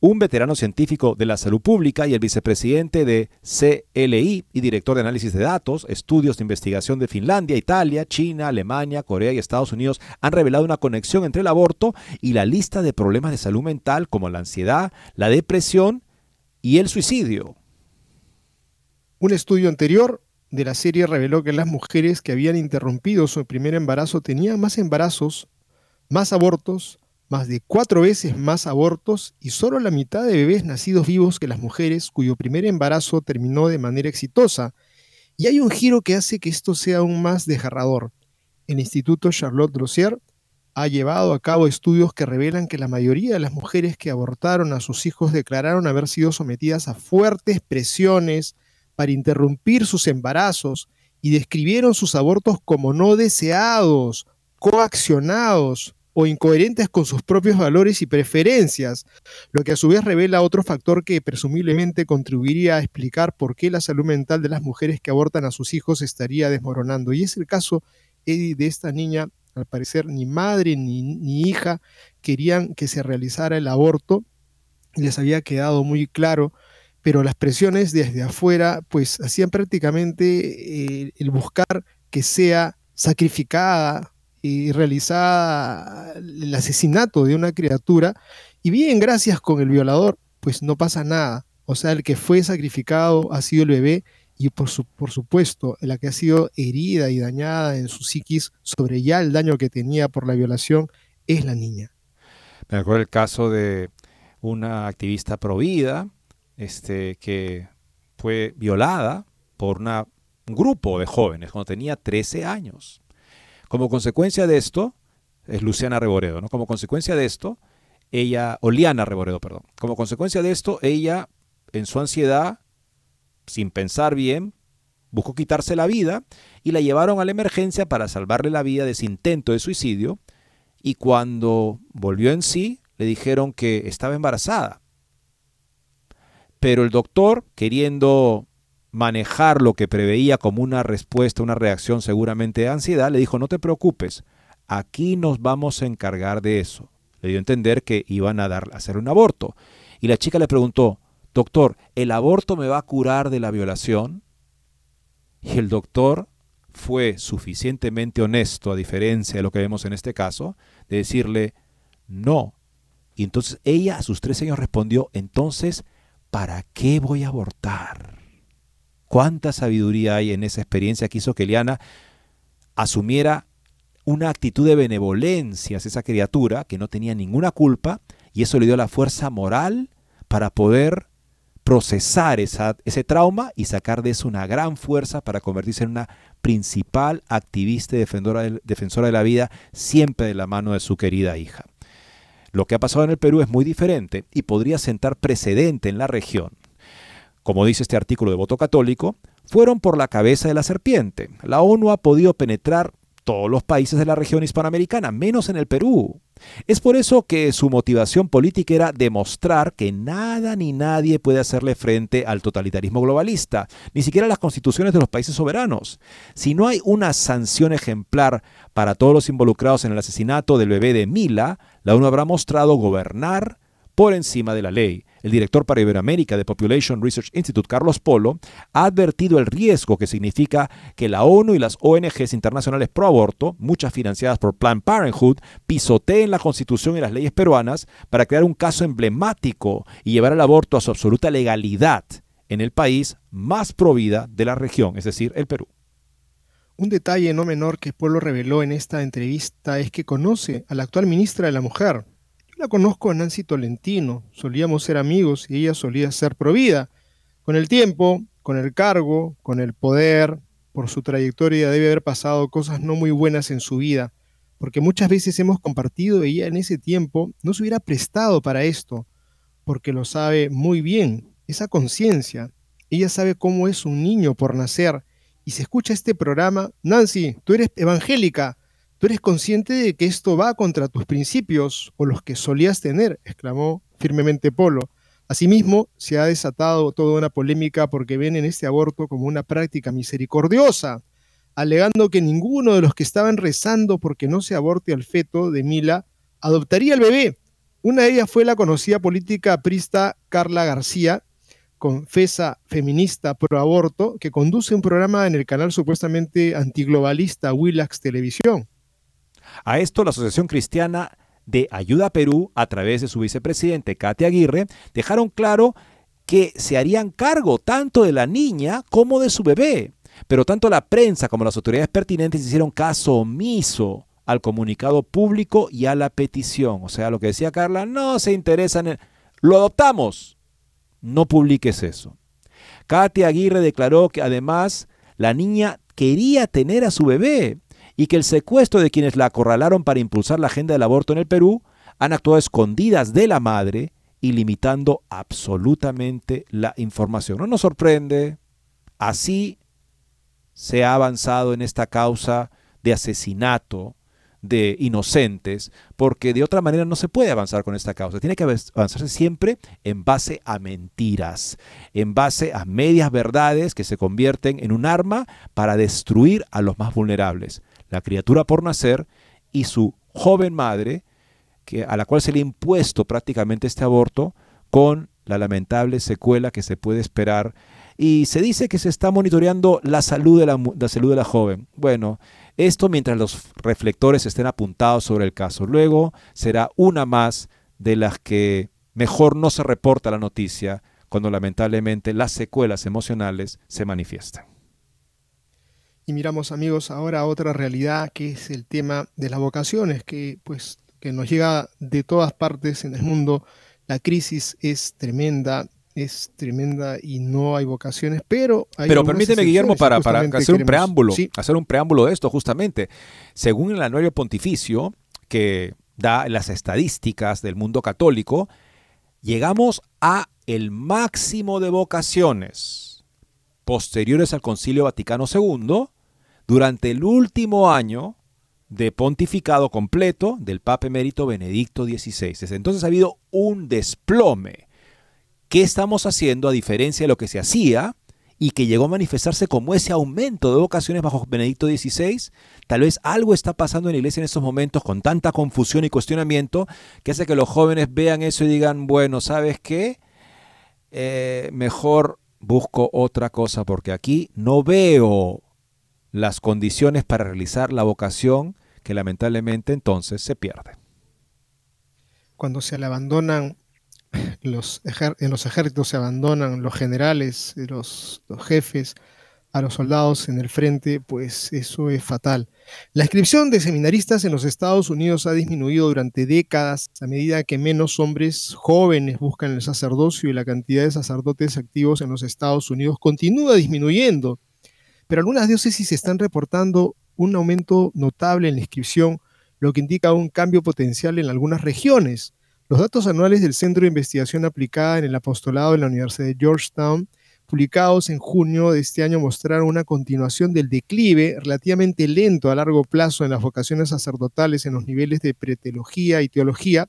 un veterano científico de la salud pública y el vicepresidente de CLI y director de análisis de datos, estudios de investigación de Finlandia, Italia, China, Alemania, Corea y Estados Unidos han revelado una conexión entre el aborto y la lista de problemas de salud mental como la ansiedad, la depresión y el suicidio. Un estudio anterior de la serie reveló que las mujeres que habían interrumpido su primer embarazo tenían más embarazos, más abortos, más de cuatro veces más abortos y solo la mitad de bebés nacidos vivos que las mujeres cuyo primer embarazo terminó de manera exitosa. Y hay un giro que hace que esto sea aún más desgarrador. El Instituto Charlotte Drossier ha llevado a cabo estudios que revelan que la mayoría de las mujeres que abortaron a sus hijos declararon haber sido sometidas a fuertes presiones para interrumpir sus embarazos y describieron sus abortos como no deseados, coaccionados, o incoherentes con sus propios valores y preferencias, lo que a su vez revela otro factor que presumiblemente contribuiría a explicar por qué la salud mental de las mujeres que abortan a sus hijos estaría desmoronando. Y es el caso de esta niña, al parecer ni madre ni, ni hija querían que se realizara el aborto, les había quedado muy claro, pero las presiones desde afuera pues hacían prácticamente eh, el buscar que sea sacrificada y realizada el asesinato de una criatura, y bien, gracias con el violador, pues no pasa nada. O sea, el que fue sacrificado ha sido el bebé y por, su, por supuesto, la que ha sido herida y dañada en su psiquis sobre ya el daño que tenía por la violación es la niña. Me acuerdo el caso de una activista provida este, que fue violada por un grupo de jóvenes cuando tenía 13 años. Como consecuencia de esto, es Luciana Reboredo, ¿no? Como consecuencia de esto, ella, Oliana Reboredo, perdón. Como consecuencia de esto, ella, en su ansiedad, sin pensar bien, buscó quitarse la vida y la llevaron a la emergencia para salvarle la vida de ese intento de suicidio. Y cuando volvió en sí, le dijeron que estaba embarazada. Pero el doctor, queriendo manejar lo que preveía como una respuesta, una reacción seguramente de ansiedad, le dijo, no te preocupes, aquí nos vamos a encargar de eso. Le dio a entender que iban a, dar, a hacer un aborto. Y la chica le preguntó, doctor, ¿el aborto me va a curar de la violación? Y el doctor fue suficientemente honesto, a diferencia de lo que vemos en este caso, de decirle, no. Y entonces ella a sus tres años respondió, entonces, ¿para qué voy a abortar? Cuánta sabiduría hay en esa experiencia que hizo que Eliana asumiera una actitud de benevolencia hacia esa criatura que no tenía ninguna culpa y eso le dio la fuerza moral para poder procesar ese trauma y sacar de eso una gran fuerza para convertirse en una principal activista y defensora de, defensora de la vida, siempre de la mano de su querida hija. Lo que ha pasado en el Perú es muy diferente y podría sentar precedente en la región. Como dice este artículo de voto católico, fueron por la cabeza de la serpiente. La ONU ha podido penetrar todos los países de la región hispanoamericana, menos en el Perú. Es por eso que su motivación política era demostrar que nada ni nadie puede hacerle frente al totalitarismo globalista, ni siquiera las constituciones de los países soberanos. Si no hay una sanción ejemplar para todos los involucrados en el asesinato del bebé de Mila, la ONU habrá mostrado gobernar por encima de la ley. El director para Iberoamérica de Population Research Institute, Carlos Polo, ha advertido el riesgo que significa que la ONU y las ONGs internacionales pro aborto, muchas financiadas por Planned Parenthood, pisoteen la constitución y las leyes peruanas para crear un caso emblemático y llevar el aborto a su absoluta legalidad en el país más provida de la región, es decir, el Perú. Un detalle no menor que Polo reveló en esta entrevista es que conoce a la actual ministra de la Mujer, la conozco a Nancy Tolentino, solíamos ser amigos y ella solía ser provida. Con el tiempo, con el cargo, con el poder, por su trayectoria debe haber pasado cosas no muy buenas en su vida, porque muchas veces hemos compartido y ella en ese tiempo no se hubiera prestado para esto, porque lo sabe muy bien, esa conciencia. Ella sabe cómo es un niño por nacer y se escucha este programa, Nancy, tú eres evangélica, ¿Tú eres consciente de que esto va contra tus principios o los que solías tener? exclamó firmemente Polo. Asimismo, se ha desatado toda una polémica porque ven en este aborto como una práctica misericordiosa, alegando que ninguno de los que estaban rezando porque no se aborte al feto de Mila adoptaría al bebé. Una de ellas fue la conocida política prista Carla García, confesa feminista pro aborto, que conduce un programa en el canal supuestamente antiglobalista Willax Televisión. A esto la Asociación Cristiana de Ayuda a Perú, a través de su vicepresidente Katia Aguirre, dejaron claro que se harían cargo tanto de la niña como de su bebé. Pero tanto la prensa como las autoridades pertinentes hicieron caso omiso al comunicado público y a la petición. O sea, lo que decía Carla, no se interesan en... Lo adoptamos. No publiques eso. Katia Aguirre declaró que además la niña quería tener a su bebé y que el secuestro de quienes la acorralaron para impulsar la agenda del aborto en el Perú han actuado escondidas de la madre y limitando absolutamente la información. No nos sorprende, así se ha avanzado en esta causa de asesinato de inocentes, porque de otra manera no se puede avanzar con esta causa. Tiene que avanzarse siempre en base a mentiras, en base a medias verdades que se convierten en un arma para destruir a los más vulnerables la criatura por nacer y su joven madre, que, a la cual se le ha impuesto prácticamente este aborto, con la lamentable secuela que se puede esperar. Y se dice que se está monitoreando la salud de la, la salud de la joven. Bueno, esto mientras los reflectores estén apuntados sobre el caso. Luego será una más de las que mejor no se reporta la noticia cuando lamentablemente las secuelas emocionales se manifiestan. Y miramos amigos ahora a otra realidad que es el tema de las vocaciones, que pues que nos llega de todas partes en el mundo. La crisis es tremenda, es tremenda y no hay vocaciones, pero hay Pero permíteme, Guillermo, para, para hacer un preámbulo, hacer un preámbulo de esto justamente. Según el anuario pontificio, que da las estadísticas del mundo católico, llegamos a el máximo de vocaciones posteriores al Concilio Vaticano II durante el último año de pontificado completo del Papa Emérito Benedicto XVI. Desde entonces ha habido un desplome. ¿Qué estamos haciendo a diferencia de lo que se hacía y que llegó a manifestarse como ese aumento de vocaciones bajo Benedicto XVI? Tal vez algo está pasando en la iglesia en estos momentos con tanta confusión y cuestionamiento que hace que los jóvenes vean eso y digan, bueno, ¿sabes qué? Eh, mejor busco otra cosa porque aquí no veo las condiciones para realizar la vocación que lamentablemente entonces se pierde. Cuando se le abandonan los en los ejércitos se abandonan los generales, los, los jefes, a los soldados en el frente, pues eso es fatal. La inscripción de seminaristas en los Estados Unidos ha disminuido durante décadas a medida que menos hombres jóvenes buscan el sacerdocio y la cantidad de sacerdotes activos en los Estados Unidos continúa disminuyendo. Pero algunas diócesis están reportando un aumento notable en la inscripción, lo que indica un cambio potencial en algunas regiones. Los datos anuales del Centro de Investigación Aplicada en el Apostolado de la Universidad de Georgetown publicados en junio de este año mostraron una continuación del declive relativamente lento a largo plazo en las vocaciones sacerdotales en los niveles de preteología y teología,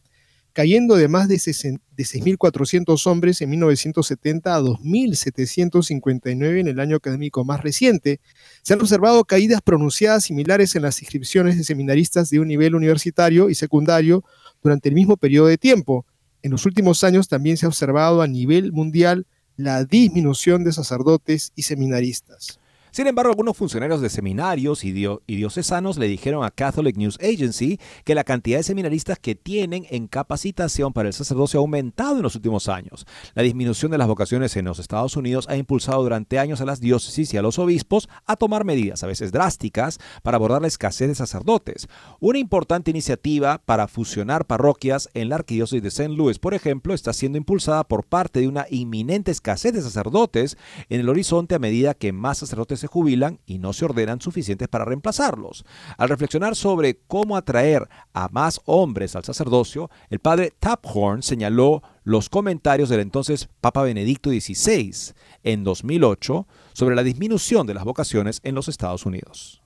cayendo de más de 6.400 hombres en 1970 a 2.759 en el año académico más reciente. Se han observado caídas pronunciadas similares en las inscripciones de seminaristas de un nivel universitario y secundario durante el mismo periodo de tiempo. En los últimos años también se ha observado a nivel mundial la disminución de sacerdotes y seminaristas. Sin embargo, algunos funcionarios de seminarios y, diocesanos le dijeron a Catholic News Agency que la cantidad de seminaristas que tienen en capacitación para el sacerdocio ha aumentado en los últimos años. La disminución de las vocaciones en los Estados Unidos ha impulsado durante años a las diócesis y a los obispos a tomar medidas, a veces drásticas, para abordar la escasez de sacerdotes. Una importante iniciativa para fusionar parroquias en la arquidiócesis de St. Louis, por ejemplo, está siendo impulsada por parte de una inminente escasez de sacerdotes en el horizonte a medida que más sacerdotes se jubilan y no se ordenan suficientes para reemplazarlos. Al reflexionar sobre cómo atraer a más hombres al sacerdocio, el padre Taphorn señaló los comentarios del entonces Papa Benedicto XVI en 2008 sobre la disminución de las vocaciones en los Estados Unidos.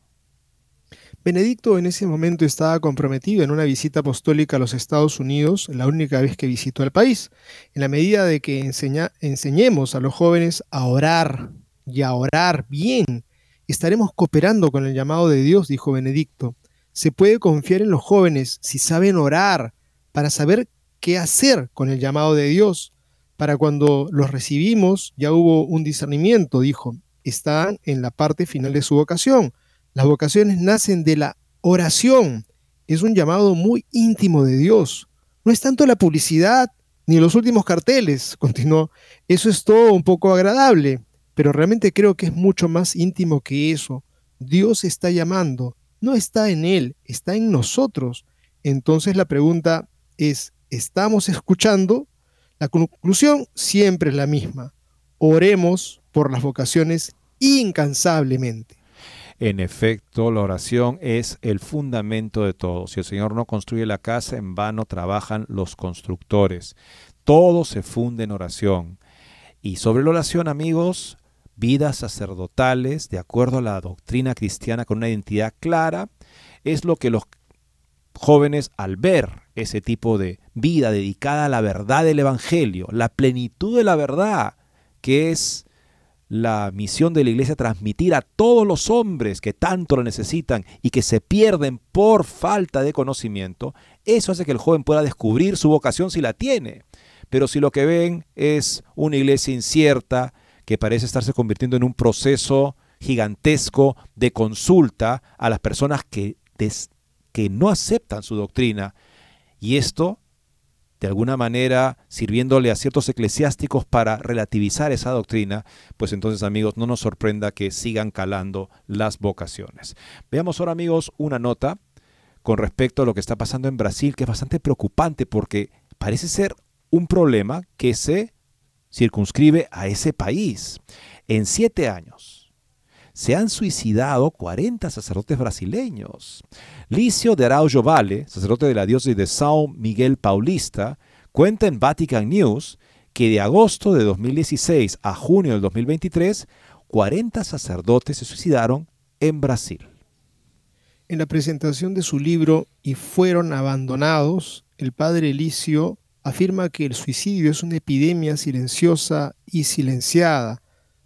Benedicto en ese momento estaba comprometido en una visita apostólica a los Estados Unidos, la única vez que visitó el país, en la medida de que enseñemos a los jóvenes a orar y a orar bien. Estaremos cooperando con el llamado de Dios, dijo Benedicto. Se puede confiar en los jóvenes si saben orar para saber qué hacer con el llamado de Dios. Para cuando los recibimos ya hubo un discernimiento, dijo. Están en la parte final de su vocación. Las vocaciones nacen de la oración. Es un llamado muy íntimo de Dios. No es tanto la publicidad ni los últimos carteles, continuó. Eso es todo un poco agradable, pero realmente creo que es mucho más íntimo que eso. Dios está llamando, no está en Él, está en nosotros. Entonces la pregunta es, ¿estamos escuchando? La conclusión siempre es la misma. Oremos por las vocaciones incansablemente. En efecto, la oración es el fundamento de todo. Si el Señor no construye la casa, en vano trabajan los constructores. Todo se funde en oración. Y sobre la oración, amigos, vidas sacerdotales de acuerdo a la doctrina cristiana con una identidad clara, es lo que los jóvenes al ver ese tipo de vida dedicada a la verdad del Evangelio, la plenitud de la verdad, que es la misión de la iglesia transmitir a todos los hombres que tanto lo necesitan y que se pierden por falta de conocimiento, eso hace que el joven pueda descubrir su vocación si la tiene. Pero si lo que ven es una iglesia incierta, que parece estarse convirtiendo en un proceso gigantesco de consulta a las personas que, que no aceptan su doctrina. Y esto, de alguna manera, sirviéndole a ciertos eclesiásticos para relativizar esa doctrina, pues entonces amigos, no nos sorprenda que sigan calando las vocaciones. Veamos ahora amigos una nota con respecto a lo que está pasando en Brasil, que es bastante preocupante porque parece ser un problema que se circunscribe a ese país. En siete años se han suicidado 40 sacerdotes brasileños. Licio de Araujo Vale, sacerdote de la diócesis de São Miguel Paulista, cuenta en Vatican News que de agosto de 2016 a junio del 2023, 40 sacerdotes se suicidaron en Brasil. En la presentación de su libro Y fueron abandonados, el padre Licio afirma que el suicidio es una epidemia silenciosa y silenciada.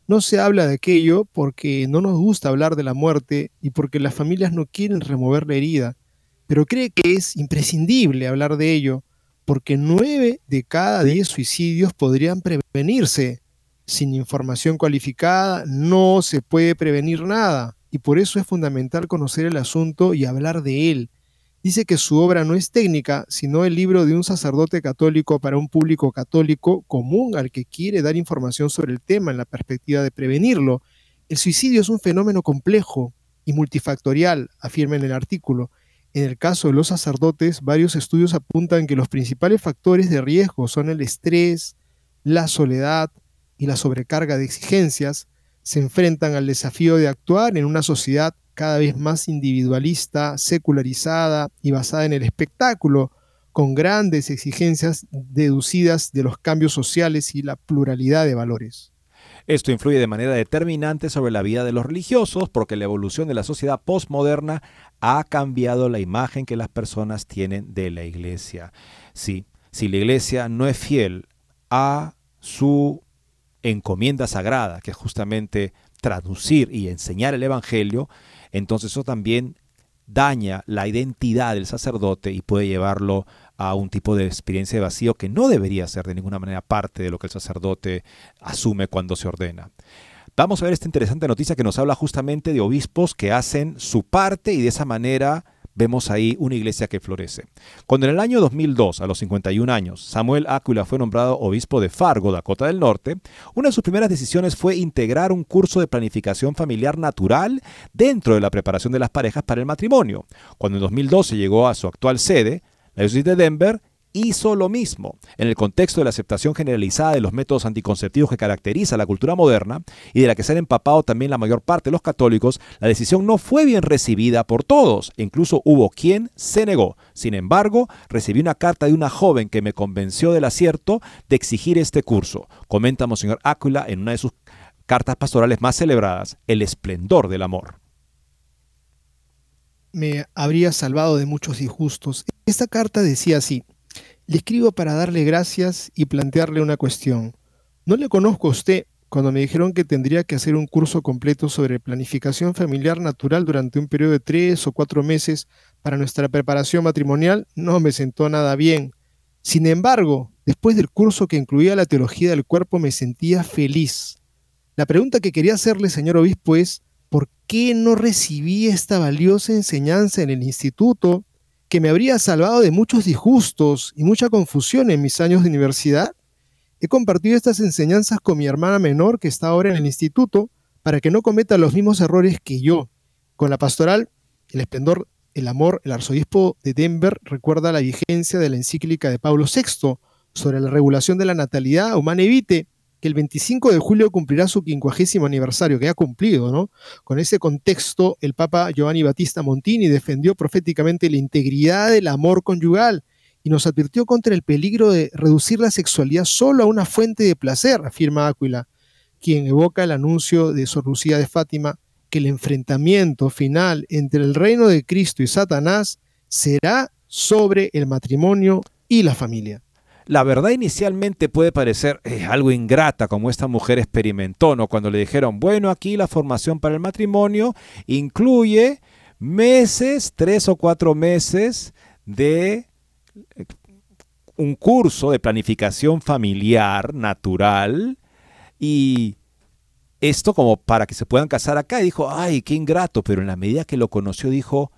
No se habla de aquello porque no nos gusta hablar de la muerte y porque las familias no quieren remover la herida, pero cree que es imprescindible hablar de ello porque nueve de cada diez suicidios podrían prevenirse. Sin información cualificada no se puede prevenir nada y por eso es fundamental conocer el asunto y hablar de él dice que su obra no es técnica, sino el libro de un sacerdote católico para un público católico común al que quiere dar información sobre el tema en la perspectiva de prevenirlo. El suicidio es un fenómeno complejo y multifactorial, afirma en el artículo. En el caso de los sacerdotes, varios estudios apuntan que los principales factores de riesgo son el estrés, la soledad y la sobrecarga de exigencias. Se enfrentan al desafío de actuar en una sociedad cada vez más individualista, secularizada y basada en el espectáculo, con grandes exigencias deducidas de los cambios sociales y la pluralidad de valores. Esto influye de manera determinante sobre la vida de los religiosos porque la evolución de la sociedad postmoderna ha cambiado la imagen que las personas tienen de la iglesia. Sí, si la iglesia no es fiel a su encomienda sagrada, que es justamente traducir y enseñar el Evangelio, entonces eso también daña la identidad del sacerdote y puede llevarlo a un tipo de experiencia de vacío que no debería ser de ninguna manera parte de lo que el sacerdote asume cuando se ordena. Vamos a ver esta interesante noticia que nos habla justamente de obispos que hacen su parte y de esa manera vemos ahí una iglesia que florece. Cuando en el año 2002, a los 51 años, Samuel Áquila fue nombrado obispo de Fargo, Dakota del Norte, una de sus primeras decisiones fue integrar un curso de planificación familiar natural dentro de la preparación de las parejas para el matrimonio. Cuando en 2012 llegó a su actual sede, la diócesis de Denver hizo lo mismo. En el contexto de la aceptación generalizada de los métodos anticonceptivos que caracteriza la cultura moderna y de la que se han empapado también la mayor parte de los católicos, la decisión no fue bien recibida por todos. Incluso hubo quien se negó. Sin embargo, recibí una carta de una joven que me convenció del acierto de exigir este curso. Comenta Monseñor Áquila en una de sus cartas pastorales más celebradas, El esplendor del amor me habría salvado de muchos disgustos. Esta carta decía así, le escribo para darle gracias y plantearle una cuestión. No le conozco a usted. Cuando me dijeron que tendría que hacer un curso completo sobre planificación familiar natural durante un periodo de tres o cuatro meses para nuestra preparación matrimonial, no me sentó nada bien. Sin embargo, después del curso que incluía la teología del cuerpo, me sentía feliz. La pregunta que quería hacerle, señor obispo, es, ¿por qué no recibí esta valiosa enseñanza en el instituto que me habría salvado de muchos disgustos y mucha confusión en mis años de universidad? He compartido estas enseñanzas con mi hermana menor que está ahora en el instituto para que no cometa los mismos errores que yo. Con la pastoral, el esplendor, el amor, el arzobispo de Denver recuerda la vigencia de la encíclica de Pablo VI sobre la regulación de la natalidad humana evite que el 25 de julio cumplirá su quincuagésimo aniversario, que ha cumplido, ¿no? Con ese contexto, el Papa Giovanni Battista Montini defendió proféticamente la integridad del amor conyugal y nos advirtió contra el peligro de reducir la sexualidad solo a una fuente de placer, afirma Áquila, quien evoca el anuncio de Sor Lucía de Fátima que el enfrentamiento final entre el reino de Cristo y Satanás será sobre el matrimonio y la familia. La verdad inicialmente puede parecer eh, algo ingrata como esta mujer experimentó, ¿no? Cuando le dijeron, bueno, aquí la formación para el matrimonio incluye meses, tres o cuatro meses de eh, un curso de planificación familiar natural y esto como para que se puedan casar acá. Y dijo, ay, qué ingrato, pero en la medida que lo conoció dijo,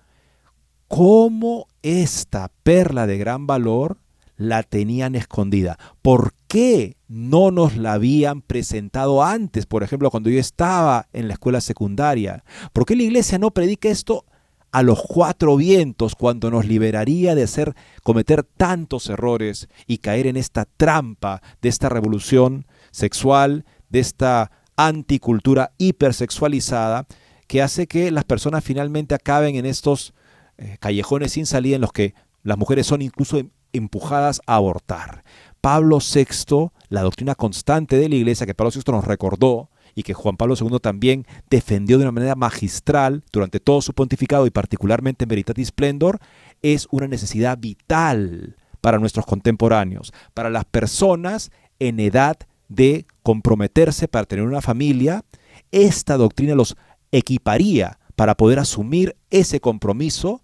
¿cómo esta perla de gran valor la tenían escondida? ¿Por qué no nos la habían presentado antes? Por ejemplo, cuando yo estaba en la escuela secundaria. ¿Por qué la iglesia no predica esto a los cuatro vientos cuando nos liberaría de hacer cometer tantos errores y caer en esta trampa de esta revolución sexual, de esta anticultura hipersexualizada que hace que las personas finalmente acaben en estos eh, callejones sin salida en los que las mujeres son incluso empujadas a abortar. Pablo VI, la doctrina constante de la iglesia que Pablo VI nos recordó y que Juan Pablo II también defendió de una manera magistral durante todo su pontificado y particularmente en Veritatis Splendor, es una necesidad vital para nuestros contemporáneos, para las personas en edad de comprometerse para tener una familia. Esta doctrina los equiparía para poder asumir ese compromiso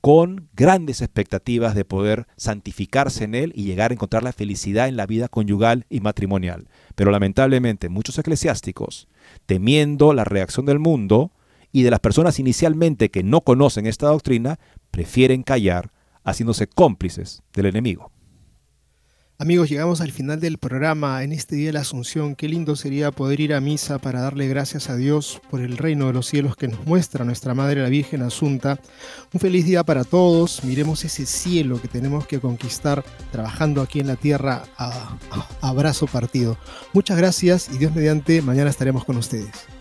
con grandes expectativas de poder santificarse en él y llegar a encontrar la felicidad en la vida conyugal y matrimonial. Pero lamentablemente muchos eclesiásticos, temiendo la reacción del mundo y de las personas inicialmente que no conocen esta doctrina, prefieren callar, haciéndose cómplices del enemigo. Amigos, llegamos al final del programa en este día de la Asunción. Qué lindo sería poder ir a misa para darle gracias a Dios por el reino de los cielos que nos muestra nuestra Madre la Virgen Asunta. Un feliz día para todos. Miremos ese cielo que tenemos que conquistar trabajando aquí en la tierra a, brazo partido. Muchas gracias y Dios mediante, mañana estaremos con ustedes.